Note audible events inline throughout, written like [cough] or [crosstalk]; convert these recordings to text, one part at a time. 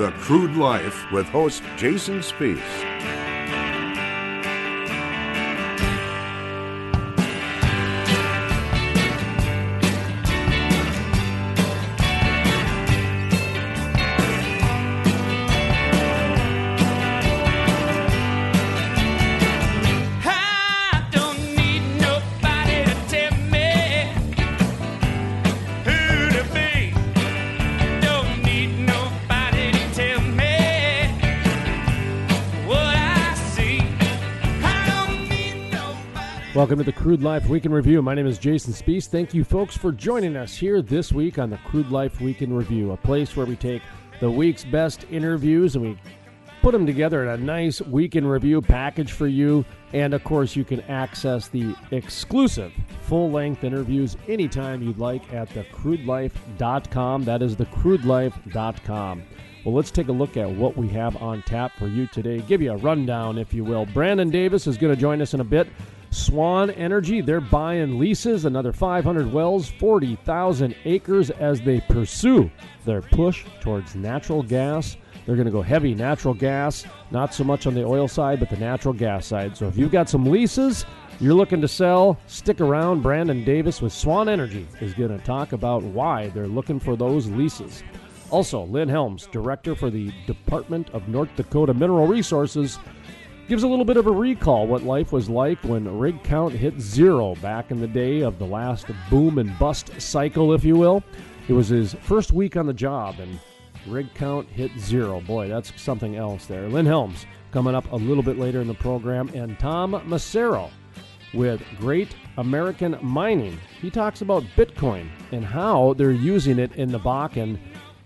The Crude Life with host Jason Spiess. Welcome to the Crude Life Week in Review. My name is Jason Spiess. Thank you, folks, for joining us here this week on the Crude Life Week in Review, a place where we take the week's best interviews and we put them together in a nice week in review package for you. And of course, you can access the exclusive full length interviews anytime you'd like at thecrudelife.com. That is thecrudelife.com. Well, let's take a look at what we have on tap for you today. Give you a rundown, if you will. Brandon Davis is going to join us in a bit. Swan Energy, they're buying leases, another 500 wells, 40,000 acres as they pursue their push towards natural gas. They're going to go heavy natural gas, not so much on the oil side, but the natural gas side. So if you've got some leases you're looking to sell, stick around. Brandon Davis with Swan Energy is going to talk about why they're looking for those leases. Also, Lynn Helms, director for the Department of North Dakota Mineral Resources, gives a little bit of a recall what life was like when rig count hit zero back in the day of the last boom and bust cycle, if you will. It was his first week on the job, and rig count hit zero. Boy, that's something else there. Lynn Helms coming up a little bit later in the program, and Tom Macero with Great American Mining. He talks about Bitcoin and how they're using it in the Bakken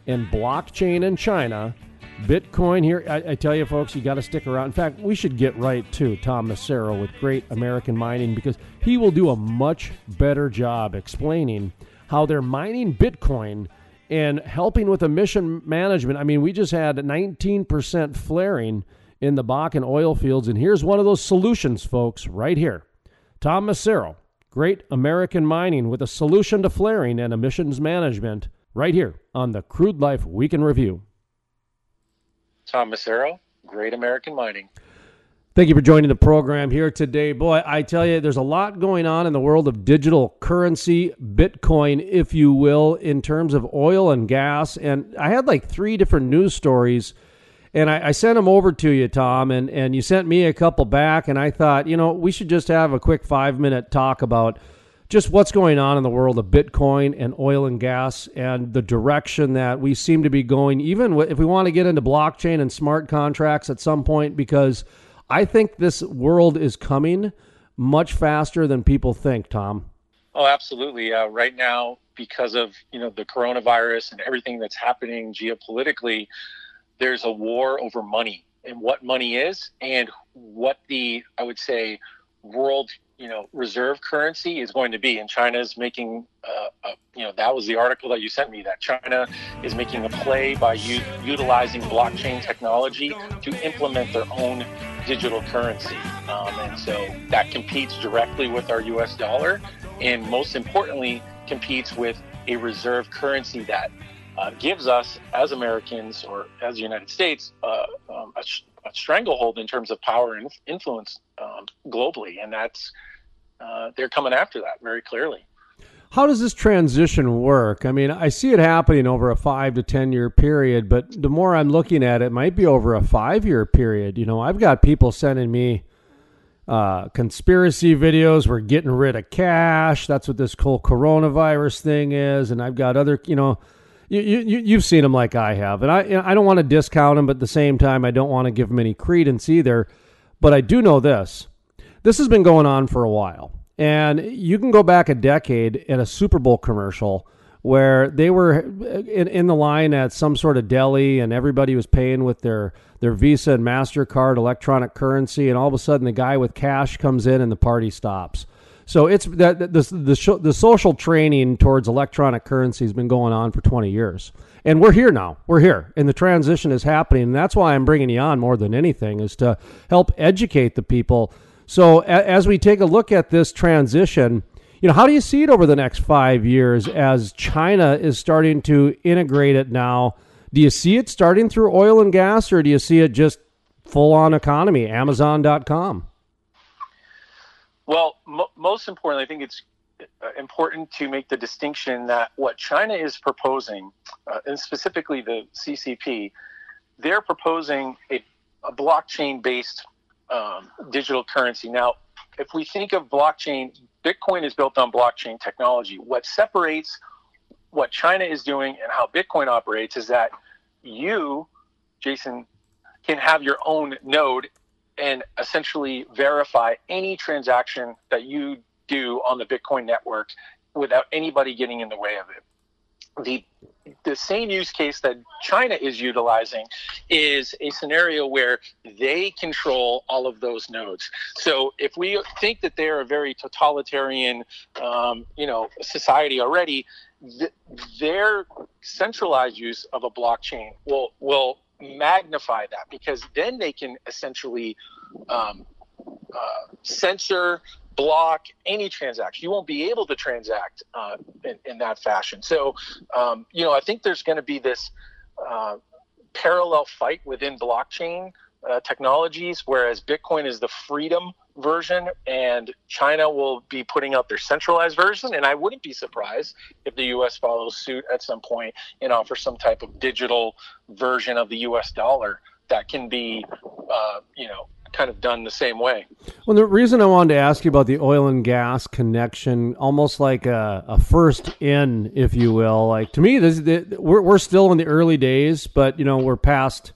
and blockchain in China. Bitcoin here, I, I tell you, folks, you got to stick around. In fact, we should get right to Tom Macero with Great American Mining because he will do a much better job explaining how they're mining Bitcoin and helping with emission management. I mean, we just had 19% flaring in the Bakken oil fields, and here's one of those solutions, folks, right here. Tom Macero, Great American Mining, with a solution to flaring and emissions management, right here on the Crude Life Week in Review. Tom Macero, Great American Mining. Thank you for joining the program here today. Boy, I tell you, there's a lot going on in the world of digital currency, Bitcoin, if you will, in terms of oil and gas. And I had like three different news stories, and I, I sent them over to you, Tom, and, and you sent me a couple back. And I thought, you know, we should just have a quick five minute talk about just what's going on in the world of Bitcoin and oil and gas and the direction that we seem to be going, even if we want to get into blockchain and smart contracts at some point, because I think this world is coming much faster than people think, Tom. Oh, absolutely. Uh, right now, because of you know the coronavirus and everything that's happening geopolitically, there's a war over money and what money is and what the I would say world you know reserve currency is going to be. And China is making uh, a, you know that was the article that you sent me that China is making a play by u- utilizing blockchain technology to implement their own digital currency. Um, and so that competes directly with our US dollar and most importantly competes with a reserve currency that uh, gives us as Americans or as the United States uh, um, a, a stranglehold in terms of power and influence um, globally. And that's, uh, they're coming after that very clearly. How does this transition work? I mean, I see it happening over a five to 10 year period, but the more I'm looking at it, it might be over a five year period. You know, I've got people sending me uh, conspiracy videos. We're getting rid of cash. That's what this whole coronavirus thing is. And I've got other, you know, you, you, you've seen them like I have. And I, I don't want to discount them, but at the same time, I don't want to give them any credence either. But I do know this this has been going on for a while. And you can go back a decade in a Super Bowl commercial where they were uh, in, in the line at some sort of deli and everybody was paying with their, their Visa and MasterCard electronic currency. And all of a sudden, the guy with cash comes in and the party stops. So it's that the the, the, the social training towards electronic currency has been going on for 20 years. And we're here now. We're here. And the transition is happening. And that's why I'm bringing you on more than anything is to help educate the people. So a, as we take a look at this transition, you know, how do you see it over the next 5 years as China is starting to integrate it now Do you see it starting through oil and gas, or do you see it just full on economy, Amazon.com? Well, mo- most importantly, I think it's uh, important to make the distinction that what China is proposing, uh, and specifically the CCP, they're proposing a, a blockchain based um, digital currency. Now, if we think of blockchain, Bitcoin is built on blockchain technology. What separates what China is doing and how Bitcoin operates is that you, Jason, can have your own node and essentially verify any transaction that you do on the Bitcoin network without anybody getting in the way of it. The the same use case that China is utilizing is a scenario where they control all of those nodes. So if we think that they're a very totalitarian, um, you know, society already, th- their centralized use of a blockchain will will magnify that because then they can essentially um, uh, censor block any transaction. You won't be able to transact uh, in, in, that fashion. So, um, you know, I think there's going to be this uh, parallel fight within blockchain uh, technologies, whereas Bitcoin is the freedom version and China will be putting out their centralized version. And I wouldn't be surprised if the US follows suit at some point and offers some type of digital version of the US dollar that can be, uh, you know, kind of done the same way. Well, the reason I wanted to ask you about the oil and gas connection, almost like a, a first in, if you will, like to me, this the, we're we're still in the early days, but you know we're past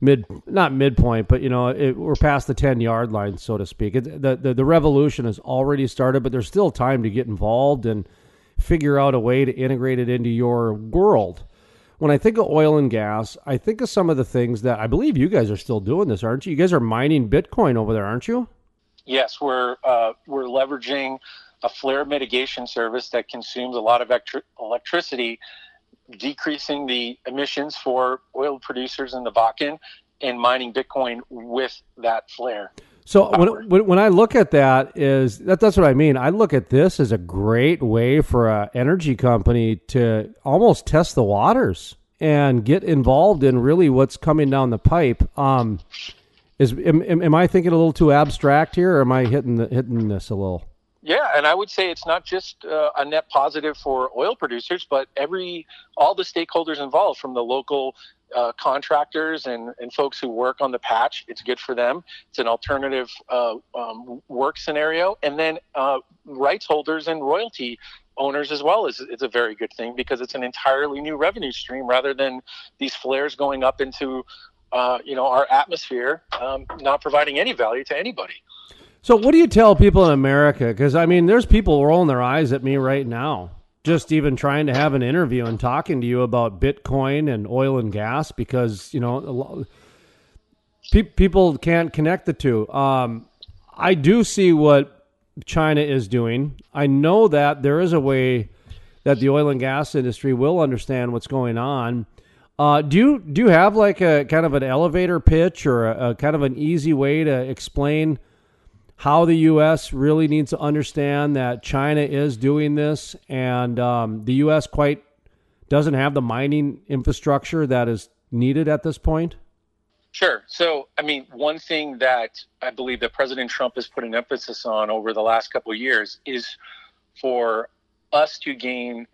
mid, not midpoint, but you know it, we're past the ten yard line, so to speak. It, the, the the revolution has already started, but there's still time to get involved and figure out a way to integrate it into your world when I think of oil and gas, I think of some of the things that I believe you guys are still doing this, aren't you? You guys are mining Bitcoin over there, aren't you? Yes, we're uh, we're leveraging a flare mitigation service that consumes a lot of electri- electricity, decreasing the emissions for oil producers in the Bakken, and mining Bitcoin with that flare. So when, when I look at that is that that's what I mean. I look at this as a great way for an energy company to almost test the waters and get involved in really what's coming down the pipe. Um, is am, am I thinking a little too abstract here, or am I hitting the, hitting this a little? Yeah, and I would say it's not just uh, a net positive for oil producers, but every all the stakeholders involved, from the local uh, contractors and, and folks who work on the patch. It's good for them. It's an alternative uh, um, work scenario, and then uh, rights holders and royalty owners as well is it's a very good thing because it's an entirely new revenue stream rather than these flares going up into uh, you know our atmosphere, um, not providing any value to anybody. So, what do you tell people in America? Because I mean, there's people rolling their eyes at me right now, just even trying to have an interview and talking to you about Bitcoin and oil and gas, because you know, pe- people can't connect the two. Um, I do see what China is doing. I know that there is a way that the oil and gas industry will understand what's going on. Uh, do you do you have like a kind of an elevator pitch or a, a kind of an easy way to explain? How the U.S. really needs to understand that China is doing this, and um, the U.S. quite doesn't have the mining infrastructure that is needed at this point? Sure. So, I mean, one thing that I believe that President Trump has put an emphasis on over the last couple of years is for us to gain,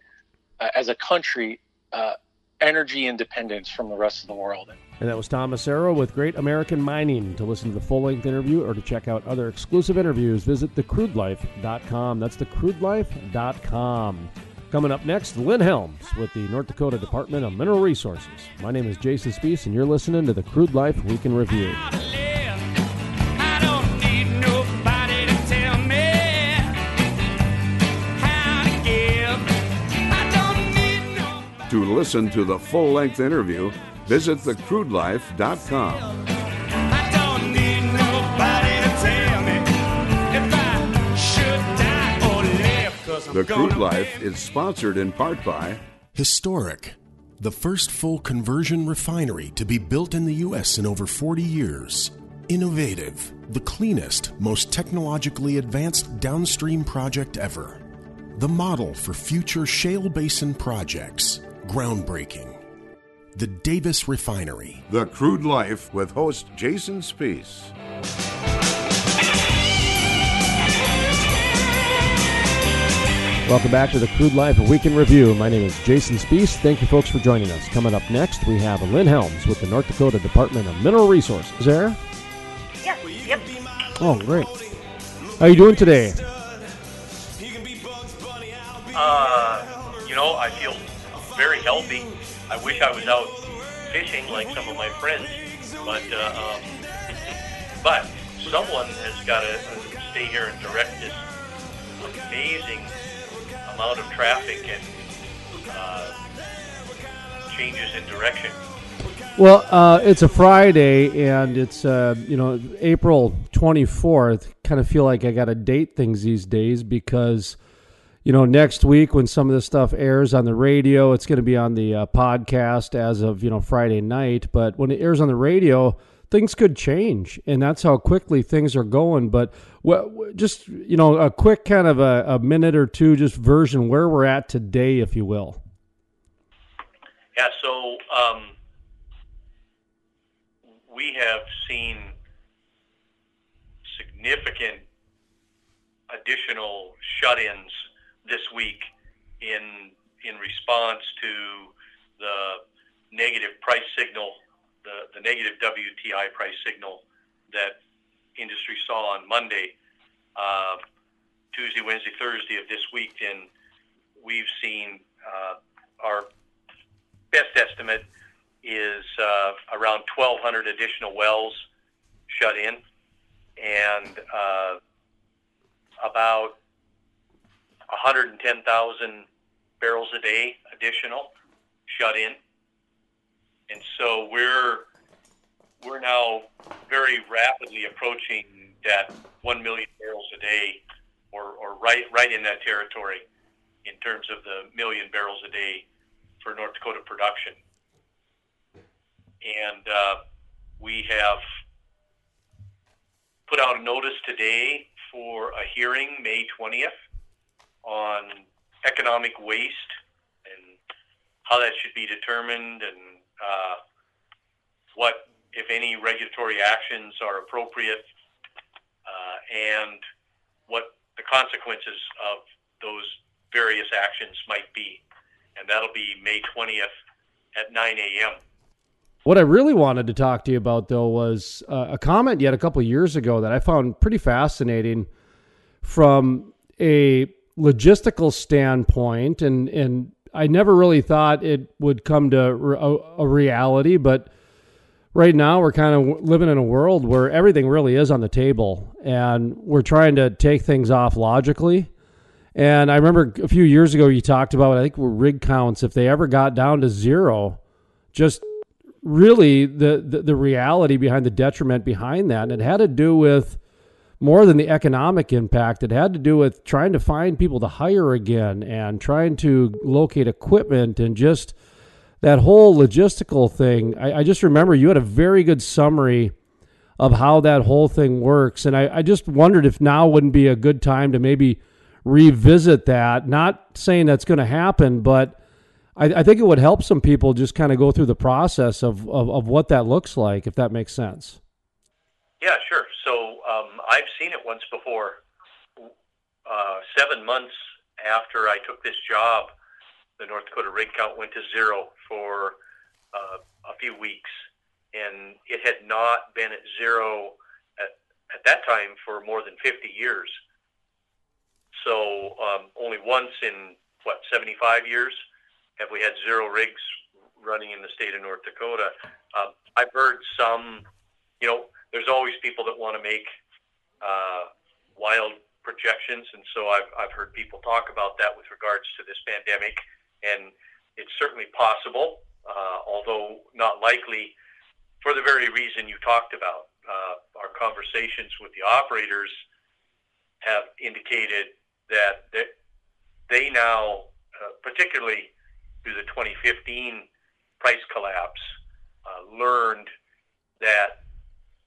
uh, as a country, uh, energy independence from the rest of the world. And that was Tom Massaro with Great American Mining. To listen to the full length interview or to check out other exclusive interviews, visit thecrudelife.com. That's thecrudelife.com. Coming up next, Lynn Helms with the North Dakota Department of Mineral Resources. My name is Jason Spiess, and you're listening to the Crude Life Week in Review. To listen to the full length interview, visit thecrudelife.com. I don't need nobody to tell me if I should die or live. Cause I'm The gonna Crude Life is sponsored in part by Historic, the first full conversion refinery to be built in the U.S. in over 40 years. Innovative, the cleanest, most technologically advanced downstream project ever. The model for future shale basin projects. Groundbreaking. The Davis Refinery. The Crude Life with host Jason Spiess. Welcome back to the Crude Life, a week in review. My name is Jason Spiess. Thank you, folks, for joining us. Coming up next, we have Lynn Helms with the North Dakota Department of Mineral Resources. Is there? Yes, yep. Oh, great. How are you doing today? Uh, you know, I feel very healthy. I wish I was out fishing like some of my friends, but uh, um, [laughs] but someone has got to stay here and direct this amazing amount of traffic and uh, changes in direction. Well, uh, it's a Friday, and it's uh, you know April twenty fourth. Kind of feel like I got to date things these days because you know next week when some of this stuff airs on the radio, it's going to be on the uh, podcast as of you know Friday night. But when it airs on the radio, things could change, and that's how quickly things are going. But just you know a quick kind of a, a minute or two, just version where we're at today, if you will. Yeah, so um, we have seen significant additional shut-ins this week in in response to the negative price signal, the, the negative WTI price signal that industry saw on Monday, uh, Tuesday, Wednesday, Thursday of this week. and we've seen uh, our best estimate is uh, around 1,200 additional wells shut in, and uh, about 110,000 barrels a day additional shut in. And so we're we're now very rapidly approaching that 1 million barrels a day, or, or right right in that territory, in terms of the million barrels a day for North Dakota production. And uh, we have put out a notice today for a hearing May 20th on economic waste and how that should be determined and uh, what, if any, regulatory actions are appropriate uh, and what the consequences of those various actions might be. And that'll be May 20th at 9 a.m. What I really wanted to talk to you about, though, was uh, a comment yet a couple years ago that I found pretty fascinating from a logistical standpoint, and and I never really thought it would come to a, reality, but right now we're kind of living in a world where everything really is on the table, and we're trying to take things off logically. And I remember a few years ago you talked about I think rig counts if they ever got down to zero, just really the, the, the reality behind the detriment behind that. And it had to do with more than the economic impact. It had to do with trying to find people to hire again and trying to locate equipment and just that whole logistical thing. I, I just remember you had a very good summary of how that whole thing works. And I, I just wondered if now wouldn't be a good time to maybe revisit that. Not saying that's going to happen, but I, I think it would help some people just kind of go through the process of, of, of what that looks like, if that makes sense. Yeah, sure. Um, I've seen it once before. Uh, seven months after I took this job, the North Dakota rig count went to zero for uh, a few weeks, and it had not been at zero at, at that time for more than 50 years. So um, only once in what 75 years have we had zero rigs running in the state of North Dakota. Um, I've heard some, you know, there's always people that want to make uh, wild projections, and so I've, I've heard people talk about that with regards to this pandemic, and it's certainly possible, uh, although not likely, for the very reason you talked about. Uh, our conversations with the operators have indicated that they, they now, uh, particularly through the 2015 price collapse, uh, learned that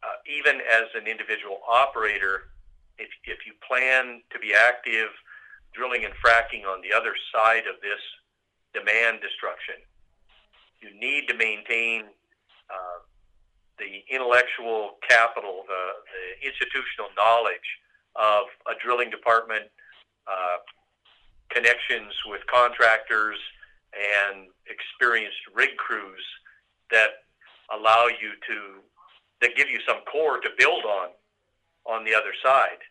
uh, even as an individual operator, if, if you plan to be active drilling and fracking on the other side of this demand destruction, you need to maintain uh, the intellectual capital, the, the institutional knowledge of a drilling department, uh, connections with contractors, and experienced rig crews that allow you to that give you some core to build on on the other side.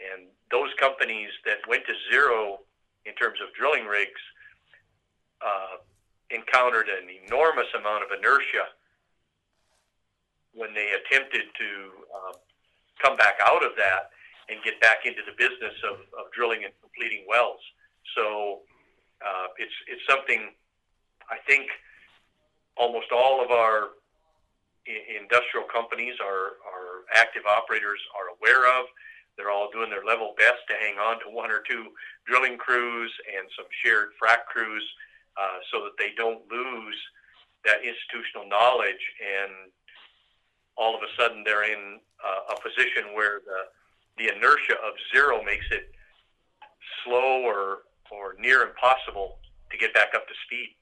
And those companies that went to zero in terms of drilling rigs uh, encountered an enormous amount of inertia when they attempted to uh, come back out of that and get back into the business of, of drilling and completing wells. So uh, it's it's something I think almost all of our industrial companies, our, our active operators are aware of. They're all doing their level best to hang on to one or two drilling crews and some shared frac crews uh, so that they don't lose that institutional knowledge and all of a sudden they're in uh, a position where the, the inertia of zero makes it slow or, or near impossible to get back up to speed.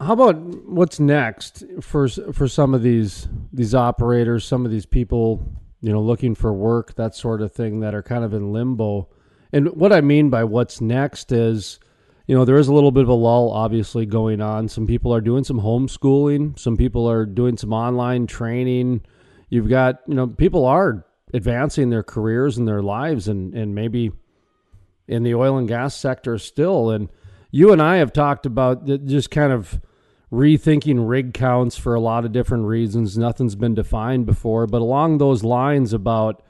How about what's next for for some of these these operators, some of these people, you know, looking for work, that sort of thing, that are kind of in limbo. And what I mean by what's next is, you know, there is a little bit of a lull obviously going on. Some people are doing some homeschooling, some people are doing some online training. You've got, you know, people are advancing their careers and their lives and and maybe in the oil and gas sector still and you and I have talked about just kind of rethinking rig counts for a lot of different reasons. Nothing's been defined before, but along those lines about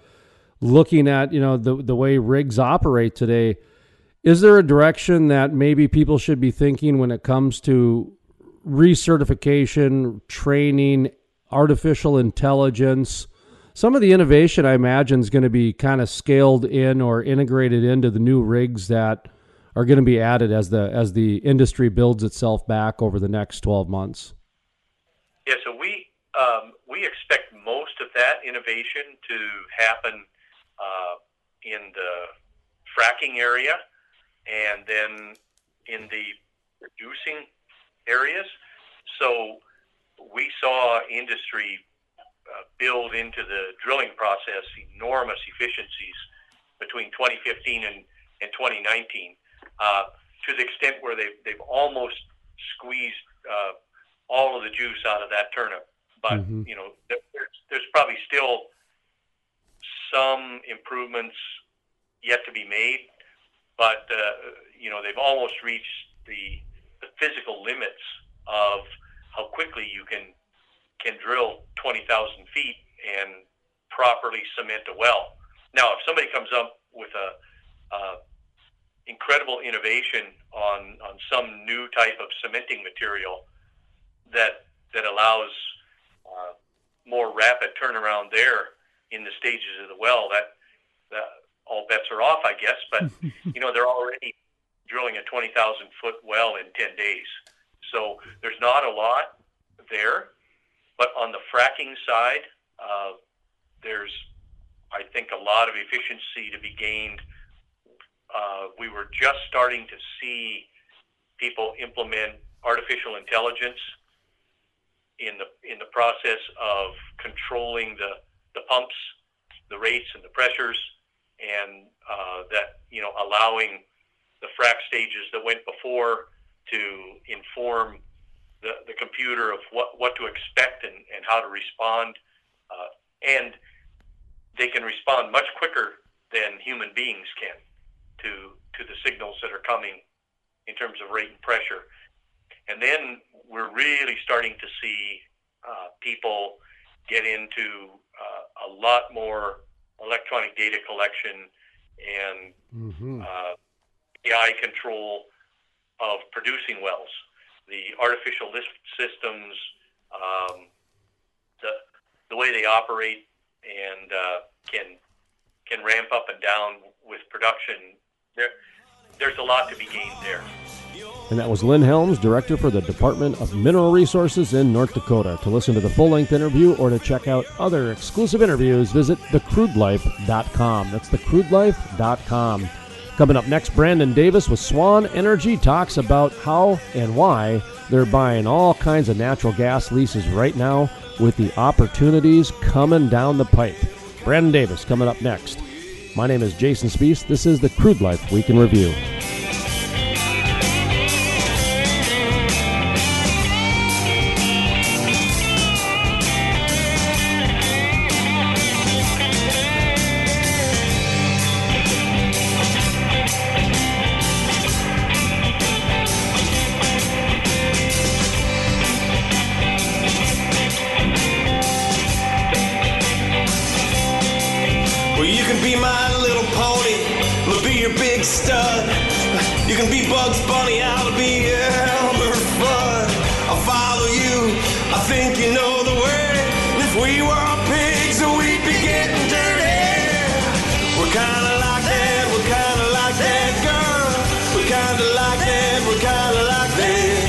looking at, you know, the the way rigs operate today, is there a direction that maybe people should be thinking when it comes to recertification, training, artificial intelligence? Some of the innovation I imagine is going to be kind of scaled in or integrated into the new rigs that are going to be added as the as the industry builds itself back over the next 12 months. Yeah, so we um, we expect most of that innovation to happen uh, in the fracking area, and then in the producing areas. So we saw industry uh, build into the drilling process enormous efficiencies between 2015 and, and 2019 uh, to the extent where they've, they've almost squeezed uh, all of the juice out of that turnip. But, Mhm. you know, there- there's, there's probably still some improvements yet to be made. But, uh, you know, they've almost reached the, the physical limits of how quickly you can can drill 20,000 feet and properly cement a well. Now, if somebody comes up with a, a incredible innovation on, on some new type of cementing material that that allows uh, more rapid turnaround there in the stages of the well, that, that all bets are off, I guess. But [laughs] you know, they're already drilling a 20,000 foot well in 10 days, so there's not a lot there. But on the fracking side, uh, there's, I think, a lot of efficiency to be gained. Uh, we were just starting to see people implement artificial intelligence in the in the process of controlling the the pumps, the rates, and the pressures, and uh, that you know allowing the frac stages that went before to inform the, the computer of what, what to expect and, and how to respond. Uh, and they can respond much quicker than human beings can to, to the signals that are coming in terms of rate and pressure. And then we're really starting to see uh, people get into uh, a lot more electronic data collection and Mm-hmm. uh, AI control of producing wells, the artificial lift systems, um, the the way they operate, and uh, can can ramp up and down with production. There, there's a lot to be gained there. And that was Lynn Helms, Director for the Department of Mineral Resources in North Dakota. To listen to the full length interview or to check out other exclusive interviews, visit thecrudelife.com. That's thecrudelife.com. Coming up next, Brandon Davis with Swan Energy talks about how and why they're buying all kinds of natural gas leases right now with the opportunities coming down the pipe. Brandon Davis coming up next. My name is Jason Spiess. This is the Crude Life Week in Review. Can be Elmer Fudd. I'll follow you, I think you know the way. If we were pigs, we'd be getting dirty. We're kinda like that, we're kinda like that girl. We're kinda like that, we're kinda like that.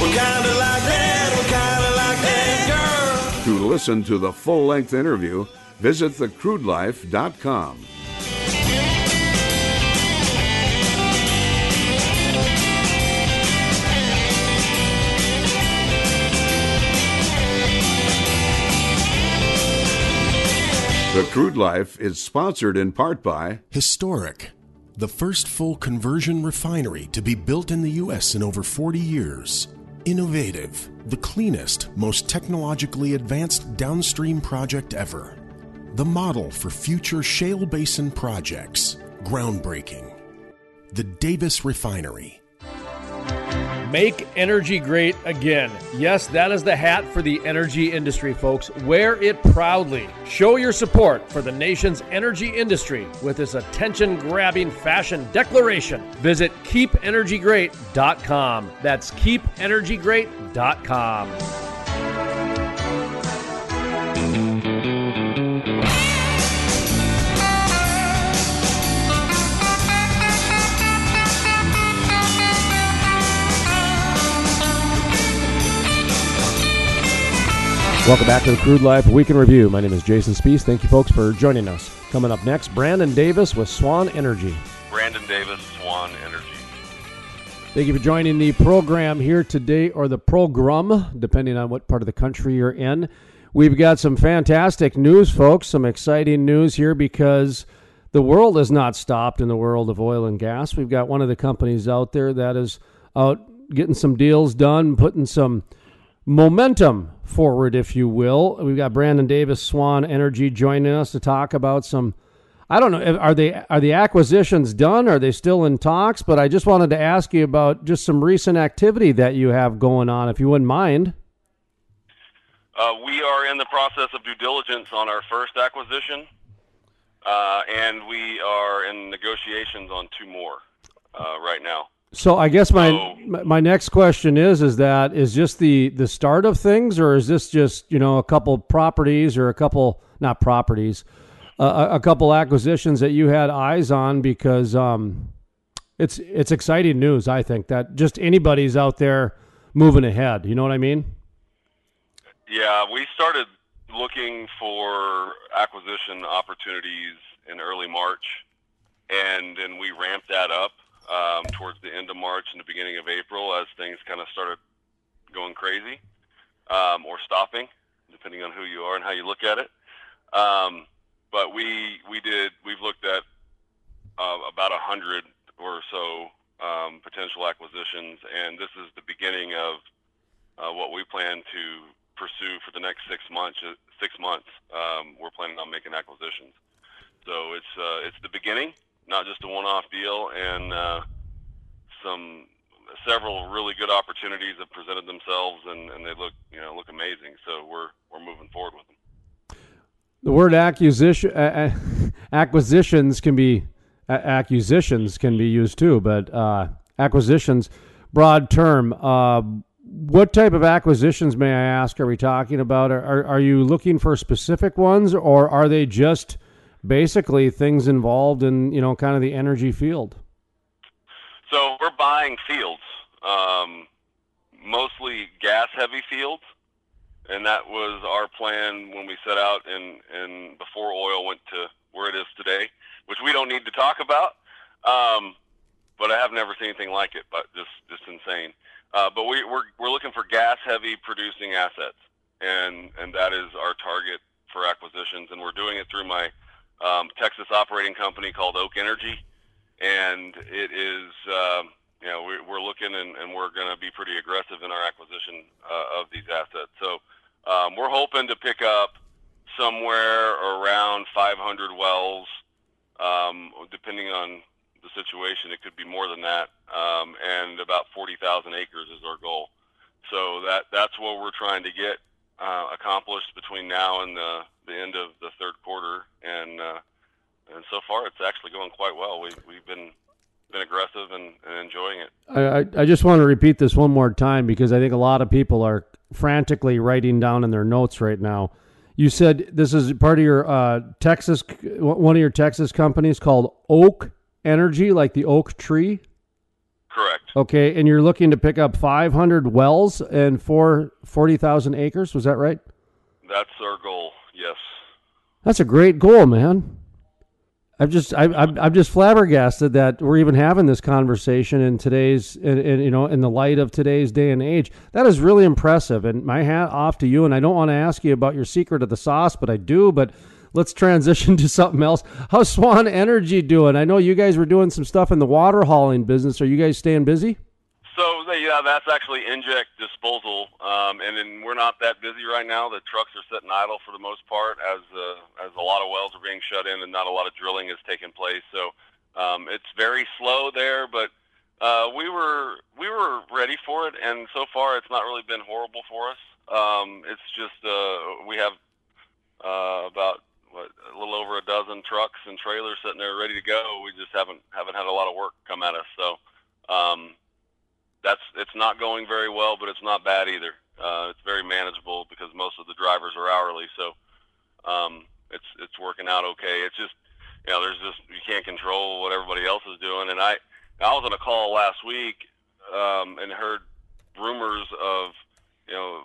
We're kinda like that, we're kinda like that girl. To listen to the full length interview, visit thecrudelife.com. The Crude Life is sponsored in part by Historic, the first full conversion refinery to be built in the U.S. in over 40 years. Innovative, the cleanest, most technologically advanced downstream project ever. The model for future shale basin projects. Groundbreaking. The Davis Refinery. Make energy great again. Yes, that is the hat for the energy industry, folks. Wear it proudly. Show your support for the nation's energy industry with this attention grabbing fashion declaration. Visit keepenergygreat.com. That's keepenergygreat.com. Welcome back to the Crude Life Week in Review. My name is Jason Spiess. Thank you, folks, for joining us. Coming up next, Brandon Davis with Swan Energy. Brandon Davis, Swan Energy. Thank you for joining the program here today, or the program, depending on what part of the country you're in. We've got some fantastic news, folks, some exciting news here because the world has not stopped in the world of oil and gas. We've got one of the companies out there that is out getting some deals done, putting some momentum forward, if you will. We've got Brandon Davis, Swan Energy, joining us to talk about some. I don't know. Are they are the acquisitions done? Are they still in talks? But I just wanted to ask you about just some recent activity that you have going on, if you wouldn't mind. Uh, we are in the process of due diligence on our first acquisition, uh, and we are in negotiations on two more uh, right now. So I guess my So- my next question is: is that is just the the start of things, or is this just you know a couple properties or a couple not properties, uh, a, a couple acquisitions that you had eyes on because um, it's it's exciting news. I think that just anybody's out there moving ahead. You know what I mean? Yeah, we started looking for acquisition opportunities in early March, and then we ramped that up um, towards the end of March and the beginning of April as things kind of started going crazy um, or stopping, depending on who you are and how you look at it. Um, but we we did we've looked at uh, about a hundred or so um, potential acquisitions, and this is the beginning of uh, what we plan to pursue for the next six months. Six months, um, we're planning on making acquisitions. So it's uh, it's the beginning, not just a one-off deal, and uh, some several really good opportunities have presented themselves, and, and they look you know look amazing. So we're we're moving forward with them. The word acquisition acquisitions can be acquisitions can be used too, but uh, acquisitions broad term. Uh, what type of acquisitions, may I ask, are we talking about? Are, are, are you looking for specific ones, or are they just basically things involved in you know kind of the energy field? So we're buying fields, um, mostly gas-heavy fields, and that was our plan when we set out and and before oil went to where it is today, which we don't need to talk about. Um, but I have never seen anything like it. But just just insane. Uh, but we, we're we're looking for gas heavy producing assets, and and that is our target for acquisitions. And we're doing it through my um, Texas operating company called Oak Energy, and it is. Um, you know, we, we're looking and, and we're going to be pretty aggressive in our acquisition uh, of these assets. So um, we're hoping to pick up somewhere around 500 wells, um, depending on the situation. It could be more than that, um, and about 40,000 acres is our goal. So that that's what we're trying to get uh, accomplished between now and the, the end of the third quarter, and uh, and so far it's actually going quite well. We we've been been aggressive and, and enjoying it. I, I- just want to repeat this one more time because I think a lot of people are frantically writing down in their notes right now. You said this is part of your uh, Texas, one of your Texas companies called Oak Energy, like the oak tree. Correct. Okay, and you're looking to pick up 500 wells and four 40,000 acres. Was that right? That's our goal. Yes. That's a great goal, man. I'm just I, I'm I'm just flabbergasted that we're even having this conversation in today's in, in, you know in the light of today's day and age. That is really impressive, and my hat off to you. And I don't want to ask you about your secret of the sauce, but I do. But let's transition [laughs] to something else. How's Swan Energy doing? I know you guys were doing some stuff in the water hauling business. Are you guys staying busy? So yeah, that's actually inject disposal, um, and then we're not that busy right now. The trucks are sitting idle for the most part, as uh, as a lot of wells are being shut in and not a lot of drilling is taking place. So um, it's very slow there, but uh, we were we were ready for it, and so far it's not really been horrible for us. Um, it's just uh, we have uh, about what, a little over a dozen trucks and trailers sitting there ready to go. We just haven't haven't had a lot of work come at us, so. Um, that's it's not going very well, but it's not bad either. Uh, it's very manageable because most of the drivers are hourly, so um, it's it's working out okay. It's just you know there's just you can't control what everybody else is doing, and I I was on a call last week um, and heard rumors of you know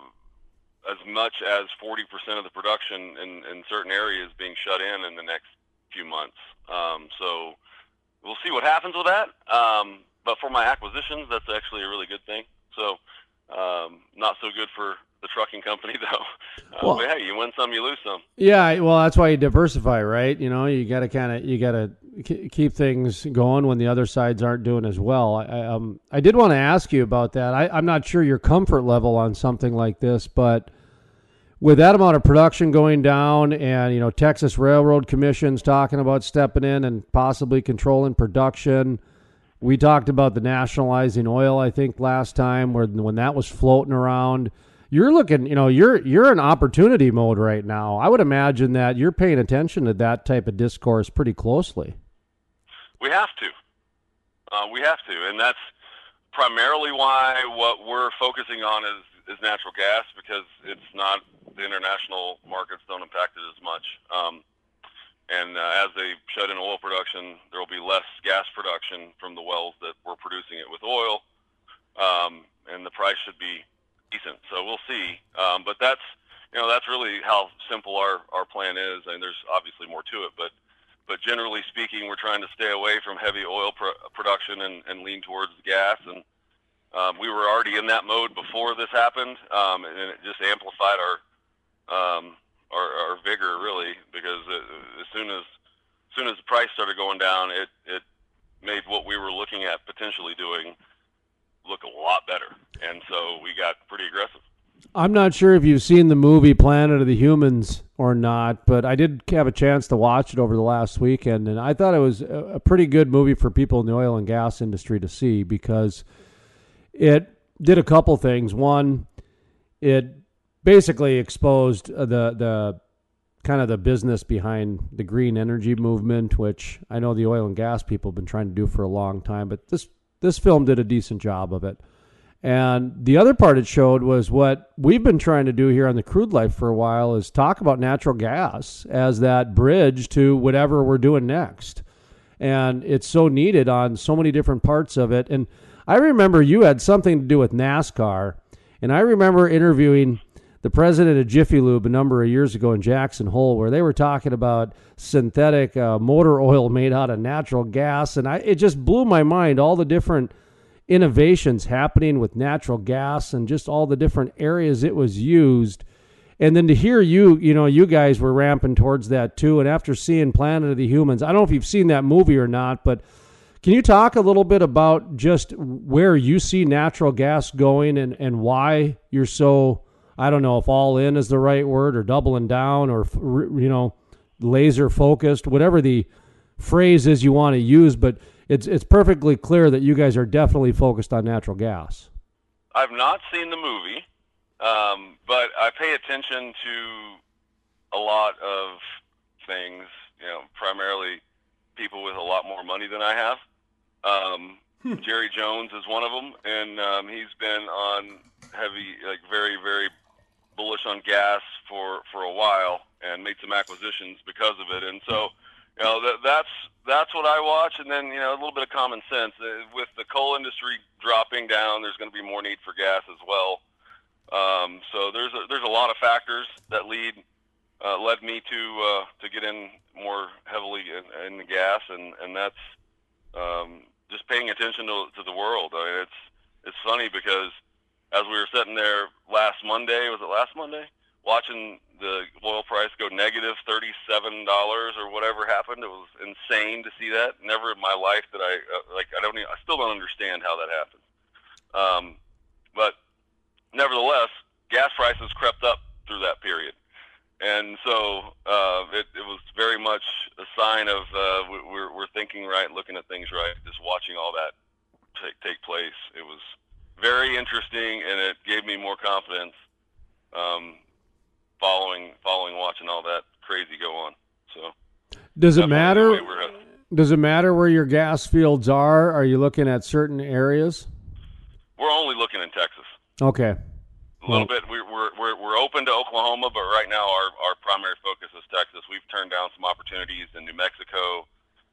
as much as 40% of the production in, in certain areas being shut in in the next few months. Um, so we'll see what happens with that. Um, but for my acquisitions, that's actually a really good thing. So um, not so good for the trucking company [laughs] though. Uh, Well- but hey, you win some, you lose some. Yeah, well, that's why you diversify, right? You know, you got to kind of you got to k- keep things going when the other sides aren't doing as well. I, I, um, I did want to ask you about that. I, I'm not sure your comfort level on something like this, but with that amount of production going down, and you know, Texas Railroad Commission's talking about stepping in and possibly controlling production. We talked about the nationalizing oil, I think, last time, where when that was floating around. You're looking, you know, you're you're in opportunity mode right now. I would imagine that you're paying attention to that type of discourse pretty closely. We have to. Uh, we have to, and that's primarily why what we're focusing on is, is natural gas because it's not the international markets don't impact it as much. Um, and uh, as they shut in oil production, there will be less gas production from the wells that we're producing it with oil, um, and the price should be decent. So we'll see. Um, but that's you know that's really how simple our our plan is. I mean, there's obviously more to it, but but generally speaking, we're trying to stay away from heavy oil pro- production and, and lean towards the gas. And um, we were already in that mode before this happened, um, and it just amplified our um, our, our vigor really because it, as soon as as soon as the price started going down, it it made what we were looking at potentially doing look a lot better, and so we got pretty aggressive. I'm not sure if you've seen the movie Planet of the Humans or not, but I did have a chance to watch it over the last weekend, and I thought it was a pretty good movie for people in the oil and gas industry to see because it did a couple things. One, it basically exposed uh, the the kind of the business behind the green energy movement, which I know the oil and gas people have been trying to do for a long time, but this this film did a decent job of it. And the other part it showed was what we've been trying to do here on the crude life for a while is talk about natural gas as that bridge to whatever we're doing next. And it's so needed on so many different parts of it. And I remember you had something to do with NASCAR, and I remember interviewing the president of Jiffy Lube a number of years ago in Jackson Hole, where they were talking about synthetic uh, motor oil made out of natural gas, and I it just blew my mind all the different innovations happening with natural gas and just all the different areas it was used. And then to hear you, you know, you guys were ramping towards that too. And after seeing Planet of the Humans, I don't know if you've seen that movie or not, but can you talk a little bit about just where you see natural gas going and, and why you're so, I don't know if all in is the right word or doubling down or, you know, laser focused, whatever the phrase is you want to use, but it's, it's perfectly clear that you guys are definitely focused on natural gas. I've not seen the movie, um, but I pay attention to a lot of things. You know, primarily people with a lot more money than I have. Um, Jerry Jones is one of them, and um, he's been on heavy, like very, very bullish on gas for for a while, and made some acquisitions because of it. And so, you know, that, that's that's what I watch, and then you know a little bit of common sense. Uh, with the coal industry dropping down, there's going to be more need for gas as well. Um, so there's a, there's a lot of factors that lead uh, led me to uh, to get in more heavily in, in the gas, and and that's um, just paying attention to, to the world. I mean, it's it's funny because as we were sitting there last Monday, was it last Monday, watching the oil price go negative thirty-seven dollars or whatever happened. It was insane to see that. Never in my life that I uh, like. I don't. Even, I still don't understand how that happened. Um, but nevertheless, gas prices crept up through that period, and so uh, it, it was very much a sign of uh, we- we're we're thinking right, looking at things right, just watching all that take take place. It was very interesting, and it gave me more confidence. Um, following following watching all that crazy go on. So Does it matter? way we're headed. Does it matter where your gas fields are? Are you looking at certain areas? We're only looking in Texas. Okay. A little bit. We're, we're we're we're open to Oklahoma, but right now our our primary focus is Texas. We've turned down some opportunities in New Mexico,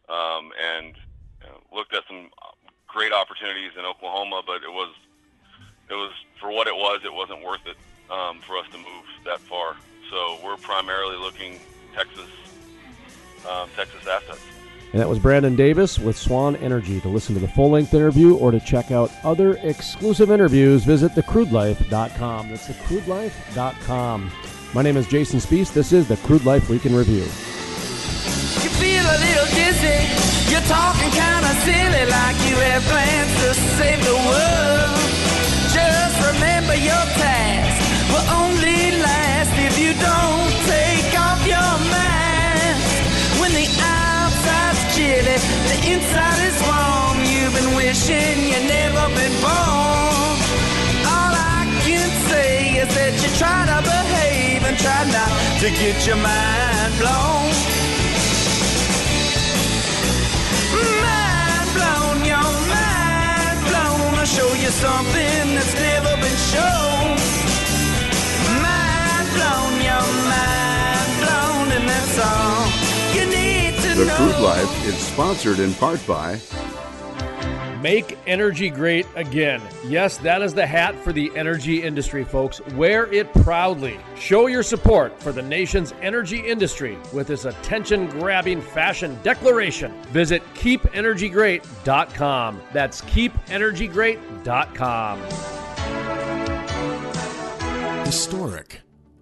um, and you know, looked at some great opportunities in Oklahoma, but it was it was for what it was. It wasn't worth it um, for us to move that far. So we're primarily looking Texas um, Texas assets. And that was Brandon Davis with Swan Energy. To listen to the full length interview or to check out other exclusive interviews, visit thecrudelife.com. That's thecrudelife.com. My name is Jason Spiess. This is the Crude Life Week in Review. You feel a little dizzy. You're talking kind of silly, like you have plans to save the world. Just remember your task will only last if you don't take off your mask. When the outside's chilly, the inside is warm. You've been wishing you never been born. All I can say is that you try to behave and try not to get your mind blown. The know. Crude Life is sponsored in part by Make energy great again. Yes, that is the hat for the energy industry, folks. Wear it proudly. Show your support for the nation's energy industry with this attention grabbing fashion declaration. Visit keepenergygreat.com. That's keepenergygreat.com. Historic.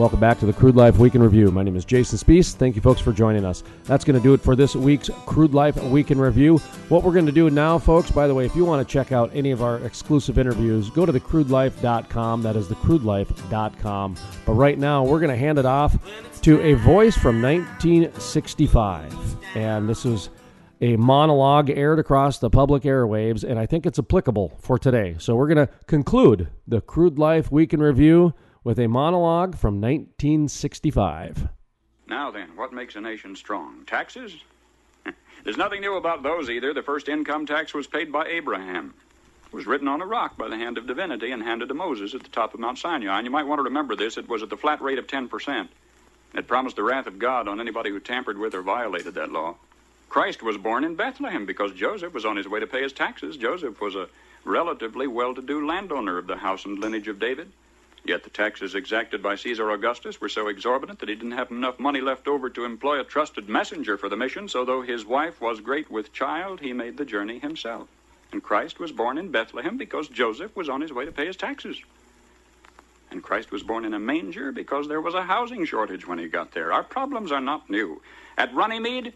Welcome back to the Crude Life Week in Review. My name is Jason Spiess. Thank you, folks, for joining us. That's going to do it for this week's Crude Life Week in Review. What we're going to do now, folks, by the way, if you want to check out any of our exclusive interviews, go to thecrudelife.com. That is thecrudelife.com. But right now, we're going to hand it off to a voice from 1965. And this is a monologue aired across the public airwaves, and I think it's applicable for today. So we're going to conclude the Crude Life Week in Review with a monologue from 1965. Now then, what makes a nation strong? Taxes? [laughs] There's nothing new about those either. The first income tax was paid by Abraham. It was written on a rock by the hand of divinity and handed to Moses at the top of Mount Sinai. And you might want to remember this. It was at the flat rate of 10%. It promised the wrath of God on anybody who tampered with or violated that law. Christ was born in Bethlehem because Joseph was on his way to pay his taxes. Joseph was a relatively well to do landowner of the house and lineage of David. Yet the taxes exacted by Caesar Augustus were so exorbitant that he didn't have enough money left over to employ a trusted messenger for the mission, so though his wife was great with child, he made the journey himself. And Christ was born in Bethlehem because Joseph was on his way to pay his taxes. And Christ was born in a manger because there was a housing shortage when he got there. Our problems are not new. At Runnymede,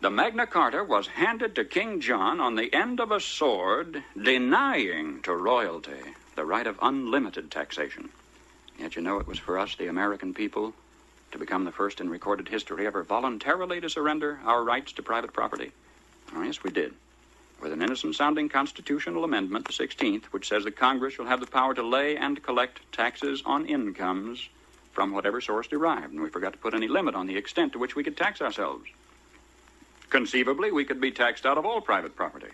the Magna Carta was handed to King John on the end of a sword, denying to royalty the right of unlimited taxation. Yet you know it was for us, the American people, to become the first in recorded history ever voluntarily to surrender our rights to private property. Oh, yes, we did with an innocent sounding constitutional amendment, the 16th, which says that Congress shall have the power to lay and collect taxes on incomes from whatever source derived. And we forgot to put any limit on the extent to which we could tax ourselves. Conceivably, we could be taxed out of all private property.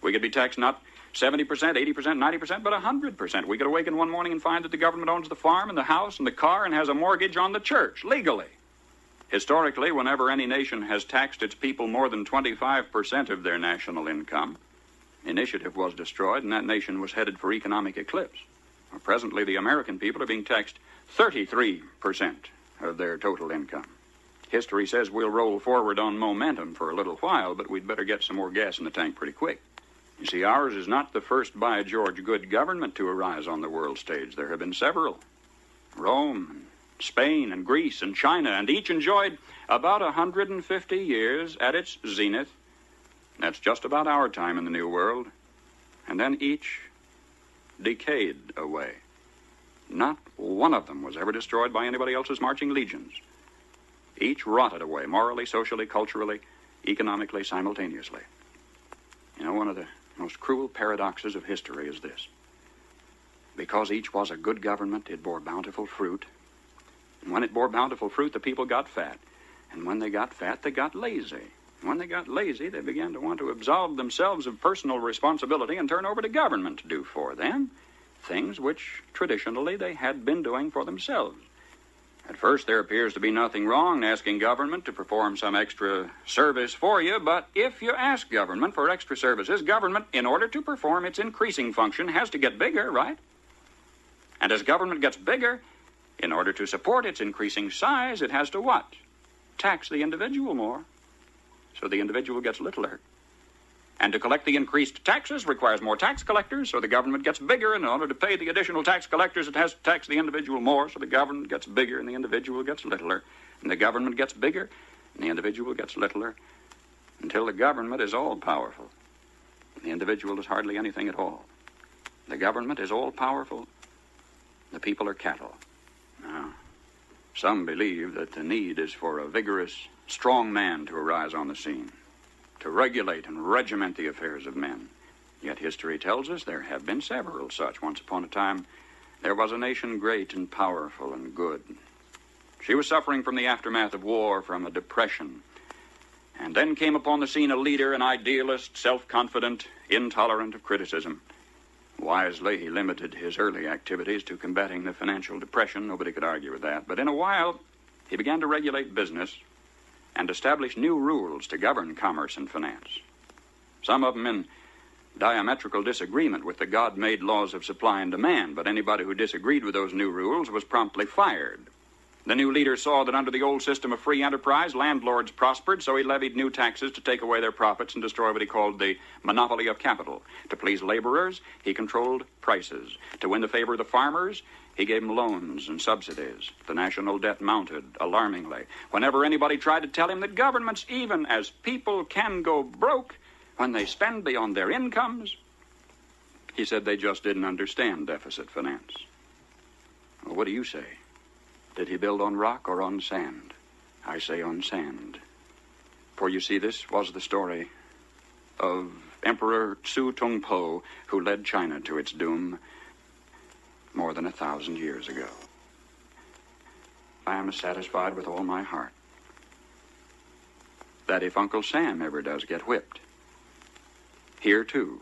We could be taxed not 70%, 80%, 90%, but 100%. We could awaken one morning and find that the government owns the farm and the house and the car and has a mortgage on the church legally. Historically, whenever any nation has taxed its people more than 25% of their national income, initiative was destroyed and that nation was headed for economic eclipse. Well, presently, the American people are being taxed 33% of their total income. History says we'll roll forward on momentum for a little while, but we'd better get some more gas in the tank pretty quick. You see, ours is not the first by George good government to arise on the world stage. There have been several. Rome, Spain and Greece and China, and each enjoyed about 150 years at its zenith. That's just about our time in the New World. And then each decayed away. Not one of them was ever destroyed by anybody else's marching legions. Each rotted away, morally, socially, culturally, economically, simultaneously. You know, one of the most cruel paradoxes of history is this. Because each was a good government, it bore bountiful fruit, and when it bore bountiful fruit, the people got fat. And when they got fat, they got lazy. And when they got lazy, they began to want to absolve themselves of personal responsibility and turn over to government to do for them things which traditionally they had been doing for themselves. At first, there appears to be nothing wrong in asking government to perform some extra service for you, but if you ask government for extra services, government, in order to perform its increasing function, has to get bigger, right? And as government gets bigger, in order to support its increasing size, it has to what? Tax the individual more. So the individual gets littler. And to collect the increased taxes requires more tax collectors, so the government gets bigger. And in order to pay the additional tax collectors, it has to tax the individual more, so the government gets bigger and the individual gets littler. And the government gets bigger and the individual gets littler until the government is all powerful. The individual is hardly anything at all. The government is all powerful. The people are cattle. Now, some believe that the need is for a vigorous, strong man to arise on the scene, to regulate and regiment the affairs of men. Yet history tells us there have been several such. Once upon a time, there was a nation great and powerful and good. She was suffering from the aftermath of war, from a depression. And then came upon the scene a leader, an idealist, self confident, intolerant of criticism. Wisely, he limited his early activities to combating the financial depression. Nobody could argue with that. But in a while, he began to regulate business and establish new rules to govern commerce and finance. Some of them in diametrical disagreement with the God made laws of supply and demand, but anybody who disagreed with those new rules was promptly fired. The new leader saw that under the old system of free enterprise, landlords prospered, so he levied new taxes to take away their profits and destroy what he called the monopoly of capital. To please laborers, he controlled prices. To win the favor of the farmers, he gave them loans and subsidies. The national debt mounted alarmingly. Whenever anybody tried to tell him that governments, even as people, can go broke when they spend beyond their incomes, he said they just didn't understand deficit finance. Well, what do you say? Did he build on rock or on sand? I say on sand. For you see, this was the story of Emperor Tsu Tung Po, who led China to its doom more than a thousand years ago. I am satisfied with all my heart that if Uncle Sam ever does get whipped, here too,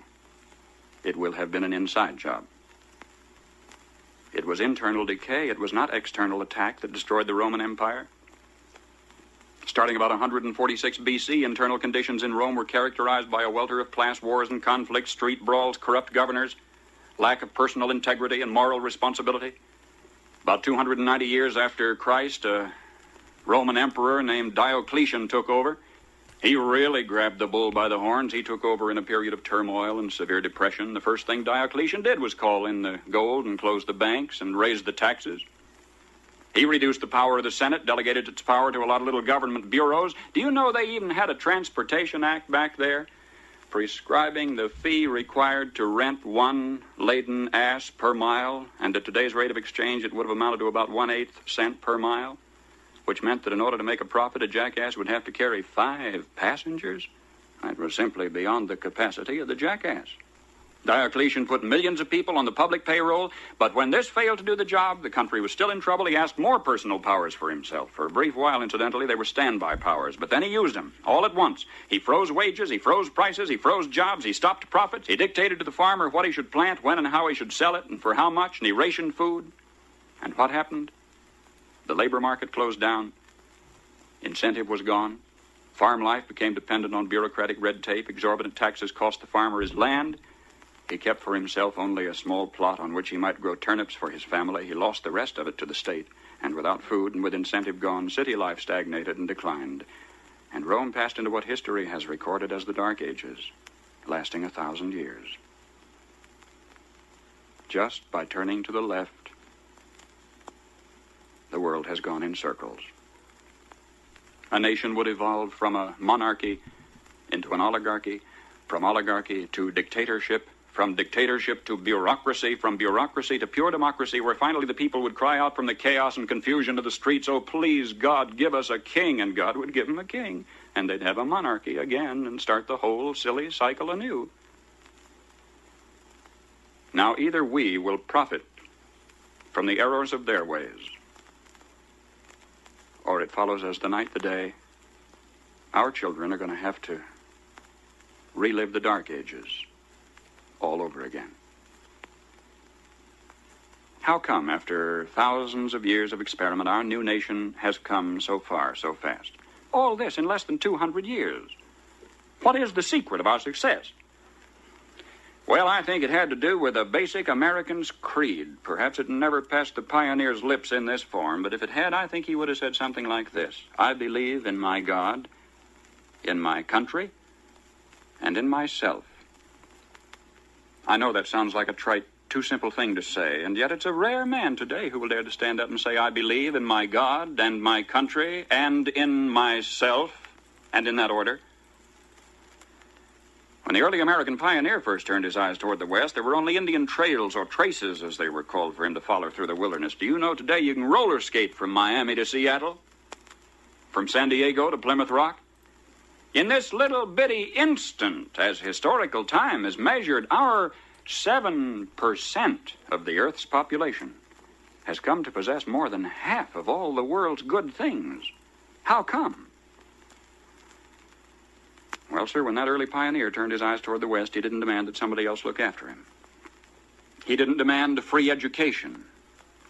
it will have been an inside job. It was internal decay, it was not external attack that destroyed the Roman Empire. Starting about 146 BC, internal conditions in Rome were characterized by a welter of class wars and conflicts, street brawls, corrupt governors, lack of personal integrity and moral responsibility. About 290 years after Christ, a Roman emperor named Diocletian took over. He really grabbed the bull by the horns. He took over in a period of turmoil and severe depression. The first thing Diocletian did was call in the gold and close the banks and raise the taxes. He reduced the power of the Senate, delegated its power to a lot of little government bureaus. Do you know they even had a Transportation Act back there prescribing the fee required to rent one laden ass per mile? And at today's rate of exchange, it would have amounted to about one eighth cent per mile, which meant that in order to make a profit, a jackass would have to carry five passengers. That was simply beyond the capacity of the jackass. Diocletian put millions of people on the public payroll, but when this failed to do the job, the country was still in trouble. He asked more personal powers for himself. For a brief while, incidentally, they were standby powers, but then he used them all at once. He froze wages, he froze prices, he froze jobs, he stopped profits, he dictated to the farmer what he should plant, when and how he should sell it, and for how much, and he rationed food. And what happened? The labor market closed down, incentive was gone. Farm life became dependent on bureaucratic red tape. Exorbitant taxes cost the farmer his land. He kept for himself only a small plot on which he might grow turnips for his family. He lost the rest of it to the state, and without food and with incentive gone, city life stagnated and declined. And Rome passed into what history has recorded as the Dark Ages, lasting a thousand years. Just by turning to the left, the world has gone in circles. A nation would evolve from a monarchy into an oligarchy, from oligarchy to dictatorship, from dictatorship to bureaucracy, from bureaucracy to pure democracy, where finally the people would cry out from the chaos and confusion of the streets, Oh, please, God, give us a king. And God would give them a king. And they'd have a monarchy again and start the whole silly cycle anew. Now, either we will profit from the errors of their ways, or it follows as the night the day, our children are going to have to relive the dark ages all over again. How come, after thousands of years of experiment, our new nation has come so far so fast? All this in less than 200 years. What is the secret of our success? Well, I think it had to do with a basic American's creed. Perhaps it never passed the pioneer's lips in this form, but if it had, I think he would have said something like this I believe in my God, in my country, and in myself. I know that sounds like a trite, too simple thing to say, and yet it's a rare man today who will dare to stand up and say, I believe in my God and my country and in myself, and in that order. When the early American pioneer first turned his eyes toward the west, there were only Indian trails or traces, as they were called, for him to follow through the wilderness. Do you know today you can roller skate from Miami to Seattle? From San Diego to Plymouth Rock? In this little bitty instant, as historical time is measured, our 7% of the Earth's population has come to possess more than half of all the world's good things. How come? Well, sir, when that early pioneer turned his eyes toward the West, he didn't demand that somebody else look after him. He didn't demand free education.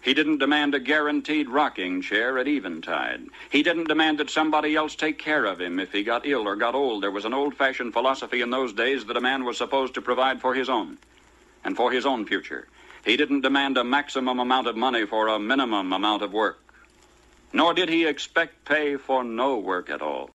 He didn't demand a guaranteed rocking chair at eventide. He didn't demand that somebody else take care of him if he got ill or got old. There was an old fashioned philosophy in those days that a man was supposed to provide for his own and for his own future. He didn't demand a maximum amount of money for a minimum amount of work. Nor did he expect pay for no work at all.